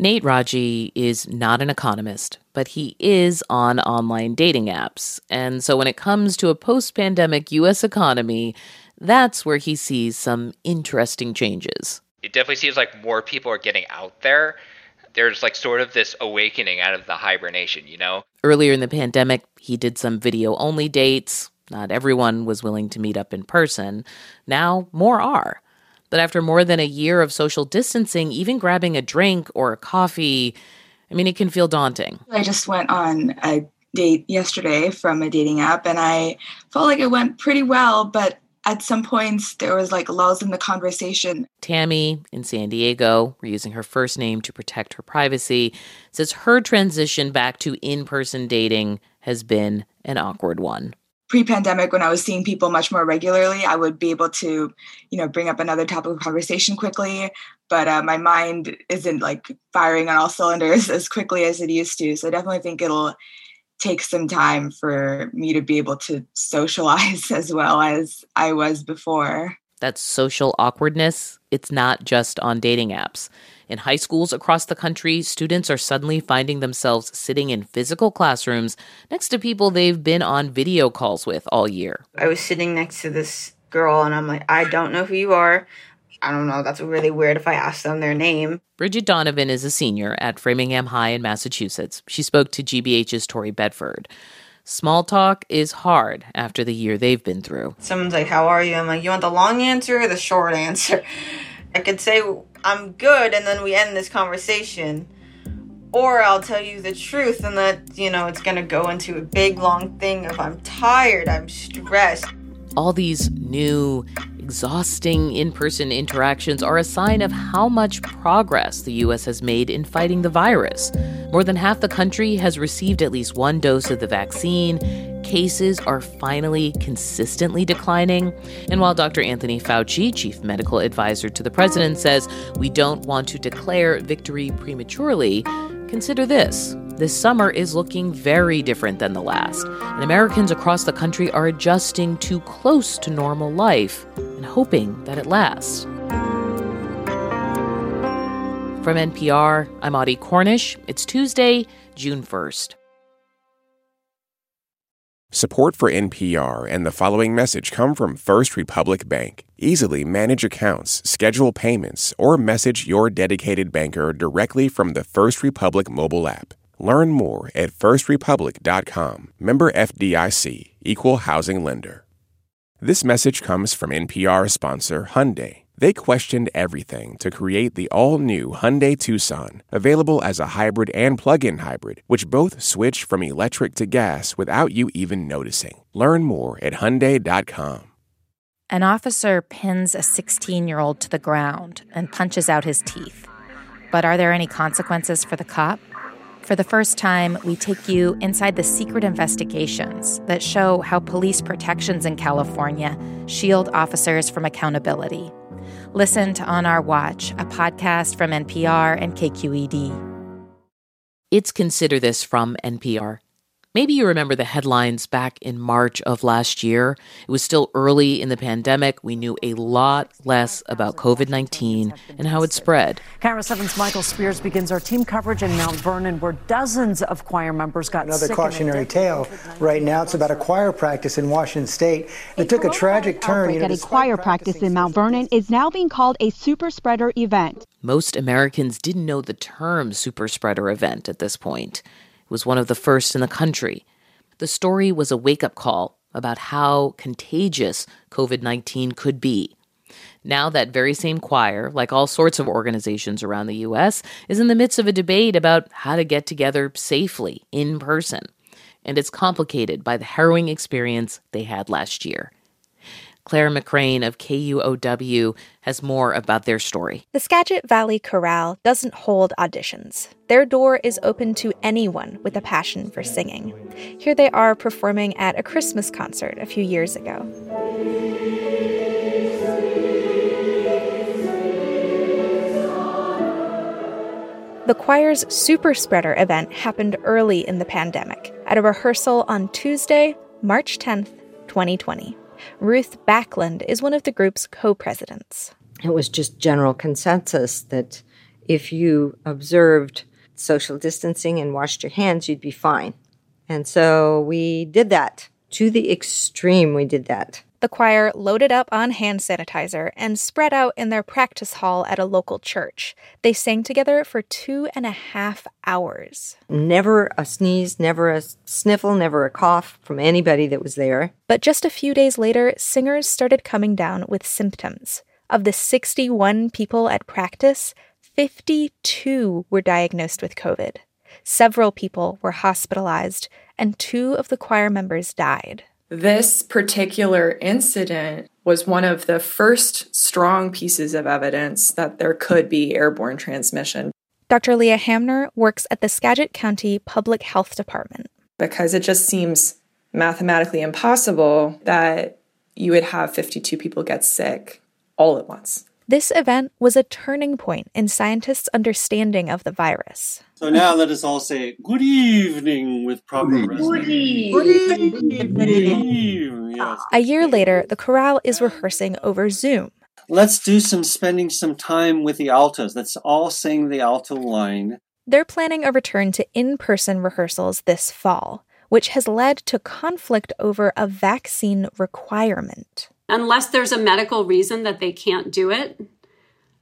Nate Raji is not an economist, but he is on online dating apps. And so when it comes to a post pandemic US economy, that's where he sees some interesting changes. It definitely seems like more people are getting out there. There's like sort of this awakening out of the hibernation, you know? Earlier in the pandemic, he did some video only dates. Not everyone was willing to meet up in person. Now, more are. But after more than a year of social distancing, even grabbing a drink or a coffee, I mean, it can feel daunting. I just went on a date yesterday from a dating app and I felt like it went pretty well, but at some points there was like lulls in the conversation. Tammy in San Diego, we're using her first name to protect her privacy, says her transition back to in person dating has been an awkward one pre-pandemic when i was seeing people much more regularly i would be able to you know bring up another topic of conversation quickly. But uh, my mind isn't like firing on all cylinders as quickly as it used to. So i definitely think it'll take some time for me to be able to socialize as well as i was before that's social awkwardness it's not just on dating apps in high schools across the country, students are suddenly finding themselves sitting in physical classrooms next to people they've been on video calls with all year. I was sitting next to this girl and I'm like, I don't know who you are. I don't know. That's really weird if I ask them their name. Bridget Donovan is a senior at Framingham High in Massachusetts. She spoke to GBH's Tori Bedford. Small talk is hard after the year they've been through. Someone's like, How are you? I'm like, You want the long answer or the short answer? I could say I'm good and then we end this conversation. Or I'll tell you the truth and that, you know, it's going to go into a big long thing of I'm tired, I'm stressed. All these new, exhausting in person interactions are a sign of how much progress the U.S. has made in fighting the virus. More than half the country has received at least one dose of the vaccine. Cases are finally consistently declining. And while Dr. Anthony Fauci, chief medical advisor to the president, says we don't want to declare victory prematurely, consider this. This summer is looking very different than the last, and Americans across the country are adjusting to close to normal life and hoping that it lasts. From NPR, I'm Audie Cornish. It's Tuesday, June 1st. Support for NPR and the following message come from First Republic Bank. Easily manage accounts, schedule payments, or message your dedicated banker directly from the First Republic mobile app. Learn more at firstrepublic.com. Member FDIC, Equal Housing Lender. This message comes from NPR sponsor Hyundai. They questioned everything to create the all new Hyundai Tucson, available as a hybrid and plug in hybrid, which both switch from electric to gas without you even noticing. Learn more at Hyundai.com. An officer pins a 16 year old to the ground and punches out his teeth. But are there any consequences for the cop? For the first time, we take you inside the secret investigations that show how police protections in California shield officers from accountability. Listen to On Our Watch, a podcast from NPR and KQED. It's Consider This from NPR. Maybe you remember the headlines back in March of last year. It was still early in the pandemic. We knew a lot less about COVID 19 and how it spread. KIRO 7's Michael Spears begins our team coverage in Mount Vernon, where dozens of choir members got Another cautionary tale right now. It's about a choir practice in Washington State that took a tragic turn. You know, at a choir practice in Mount Vernon is now being called a super spreader event. Most Americans didn't know the term super spreader event at this point was one of the first in the country. The story was a wake up call about how contagious COVID 19 could be. Now, that very same choir, like all sorts of organizations around the U.S., is in the midst of a debate about how to get together safely in person. And it's complicated by the harrowing experience they had last year. Clare McGrane of KUOW has more about their story. The Skagit Valley Chorale doesn't hold auditions. Their door is open to anyone with a passion for singing. Here they are performing at a Christmas concert a few years ago. The choir's Super Spreader event happened early in the pandemic at a rehearsal on Tuesday, March 10th, 2020. Ruth Backlund is one of the group's co presidents. It was just general consensus that if you observed social distancing and washed your hands, you'd be fine. And so we did that. To the extreme, we did that. The choir loaded up on hand sanitizer and spread out in their practice hall at a local church. They sang together for two and a half hours. Never a sneeze, never a sniffle, never a cough from anybody that was there. But just a few days later, singers started coming down with symptoms. Of the 61 people at practice, 52 were diagnosed with COVID. Several people were hospitalized, and two of the choir members died. This particular incident was one of the first strong pieces of evidence that there could be airborne transmission. Dr. Lea Hamner works at the Skagit County Public Health Department. Because it just seems mathematically impossible that you would have 52 people get sick all at once. This event was a turning point in scientists' understanding of the virus. So now let us all say good evening with proper Good evening. Good evening. Yes. A year later, the chorale is rehearsing over Zoom. Let's do some spending some time with the altos. Let's all sing the alto line. They're planning a return to in person rehearsals this fall, which has led to conflict over a vaccine requirement unless there's a medical reason that they can't do it,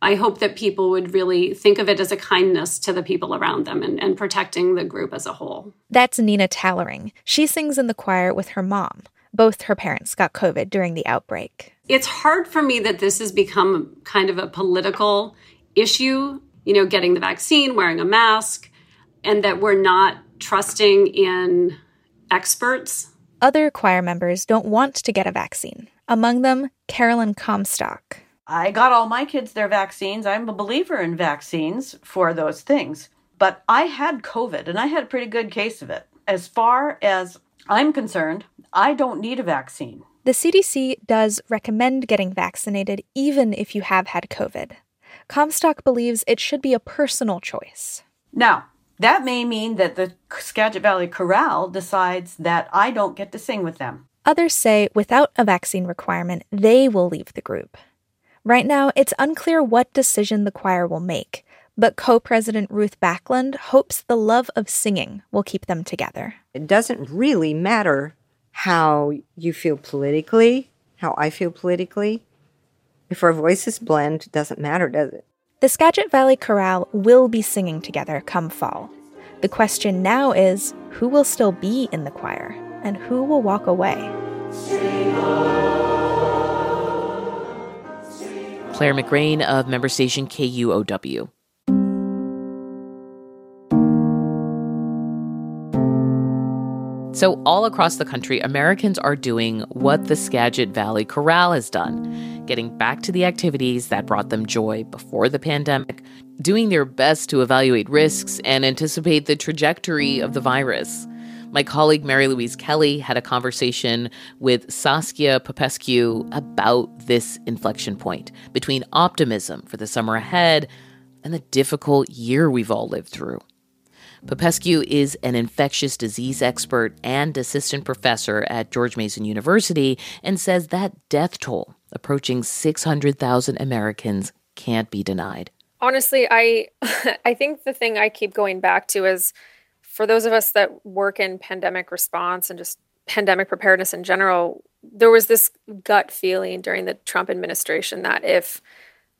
I hope that people would really think of it as a kindness to the people around them and, and protecting the group as a whole. That's Nina Tallering. She sings in the choir with her mom. Both her parents got COVID during the outbreak. It's hard for me that this has become kind of a political issue, you know, getting the vaccine, wearing a mask, and that we're not trusting in experts. Other choir members don't want to get a vaccine among them Carolyn Comstock. I got all my kids their vaccines. I'm a believer in vaccines for those things. But I had COVID and I had a pretty good case of it. As far as I'm concerned, I don't need a vaccine. The CDC does recommend getting vaccinated even if you have had COVID. Comstock believes it should be a personal choice. Now, that may mean that the Skagit Valley Chorale decides that I don't get to sing with them. Others say without a vaccine requirement, they will leave the group. Right now, it's unclear what decision the choir will make, but co president Ruth Backlund hopes the love of singing will keep them together. It doesn't really matter how you feel politically, how I feel politically. If our voices blend, it doesn't matter, does it? The Skagit Valley Chorale will be singing together come fall. The question now is who will still be in the choir? And who will walk away? Clare McGrane of member station KUOW. So, all across the country, Americans are doing what the Skagit Valley Chorale has done, getting back to the activities that brought them joy before the pandemic, doing their best to evaluate risks and anticipate the trajectory of the virus. My colleague Mary Louise Kelly had a conversation with Saskia Popescu about this inflection point between optimism for the summer ahead and the difficult year we've all lived through. Popescu is an infectious disease expert and assistant professor at George Mason University and says that death toll approaching 600,000 Americans can't be denied. Honestly, I I think the thing I keep going back to is for those of us that work in pandemic response and just pandemic preparedness in general, there was this gut feeling during the Trump administration that if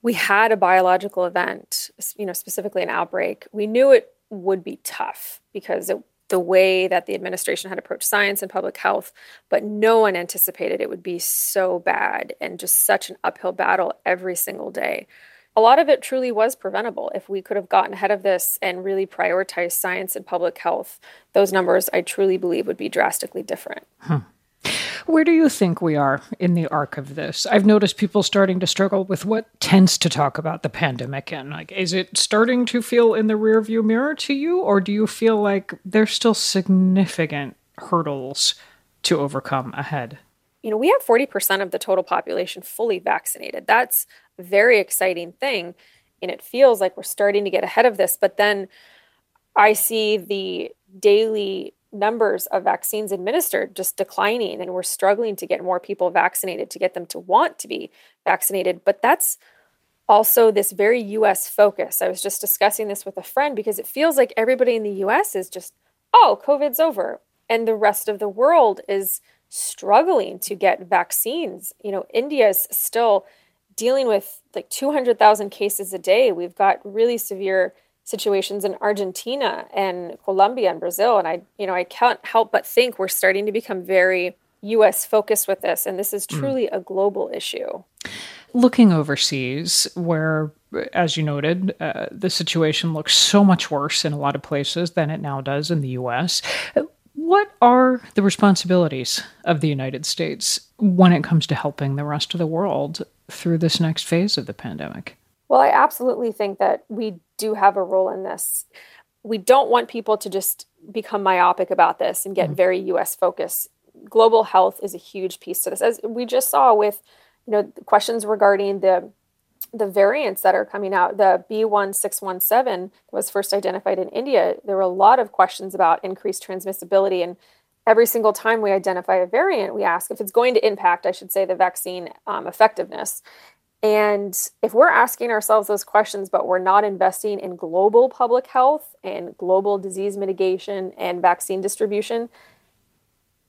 we had a biological event, you know, specifically an outbreak, we knew it would be tough because it, the way that the administration had approached science and public health, but no one anticipated it would be so bad and just such an uphill battle every single day a lot of it truly was preventable. If we could have gotten ahead of this and really prioritized science and public health, those numbers I truly believe would be drastically different. Hmm. Where do you think we are in the arc of this? I've noticed people starting to struggle with what tends to talk about the pandemic and like is it starting to feel in the rearview mirror to you or do you feel like there's still significant hurdles to overcome ahead? You know, we have 40% of the total population fully vaccinated. That's very exciting thing. And it feels like we're starting to get ahead of this. But then I see the daily numbers of vaccines administered just declining, and we're struggling to get more people vaccinated to get them to want to be vaccinated. But that's also this very US focus. I was just discussing this with a friend because it feels like everybody in the US is just, oh, COVID's over. And the rest of the world is struggling to get vaccines. You know, India is still dealing with like 200,000 cases a day. We've got really severe situations in Argentina and Colombia and Brazil. And I, you know, I can't help but think we're starting to become very US focused with this. And this is hmm. truly mm. a global issue. Looking overseas, where, as you noted, uh, the situation looks so much worse in a lot of places than it now does in the US, what are the responsibilities of the United States when it comes to helping the rest of the world through this next phase of the pandemic? Well, I absolutely think that we do have a role in this. We don't want people to just become myopic about this and get mm very US focused. Global health is a huge piece to this. As we just saw with, you know, questions regarding the the variants that are coming out, the B1617 was first identified in India. There were a lot of questions about increased transmissibility. And every single time we identify a variant, we ask if it's going to impact, I should say, the vaccine um, effectiveness. And if we're asking ourselves those questions, but we're not investing in global public health and global disease mitigation and vaccine distribution,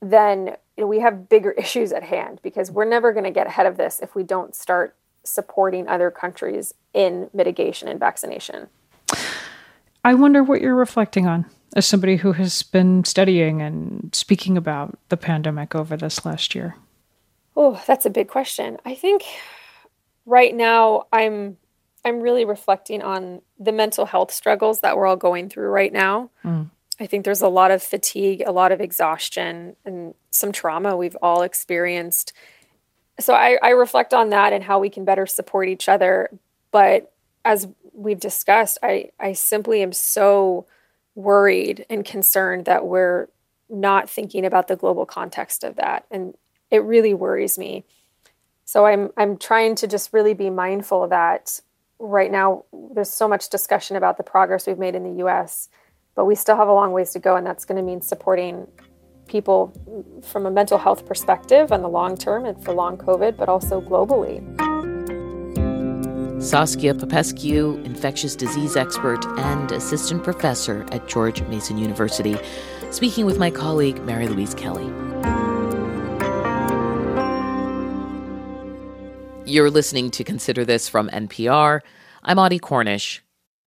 then you know, we have bigger issues at hand because we're never going to get ahead of this if we don't start supporting other countries in mitigation and vaccination. I wonder what you're reflecting on as somebody who has been studying and speaking about the pandemic over this last year. Oh, that's a big question. I think right now I'm I'm really reflecting on the mental health struggles that we're all going through right now. Mm. I think there's a lot of fatigue, a lot of exhaustion, and some trauma we've all experienced. So I, I reflect on that and how we can better support each other. But as we've discussed, I, I simply am so worried and concerned that we're not thinking about the global context of that. And it really worries me. So I'm I'm trying to just really be mindful that. Right now, there's so much discussion about the progress we've made in the U.S., but we still have a long ways to go, and that's going to mean supporting people from a mental health perspective on the long term and for long COVID, but also globally. Saskia Popescu, infectious disease expert and assistant professor at George Mason University, speaking with my colleague Mary Louise Kelly. You're listening to Consider This from NPR. I'm Audie Cornish.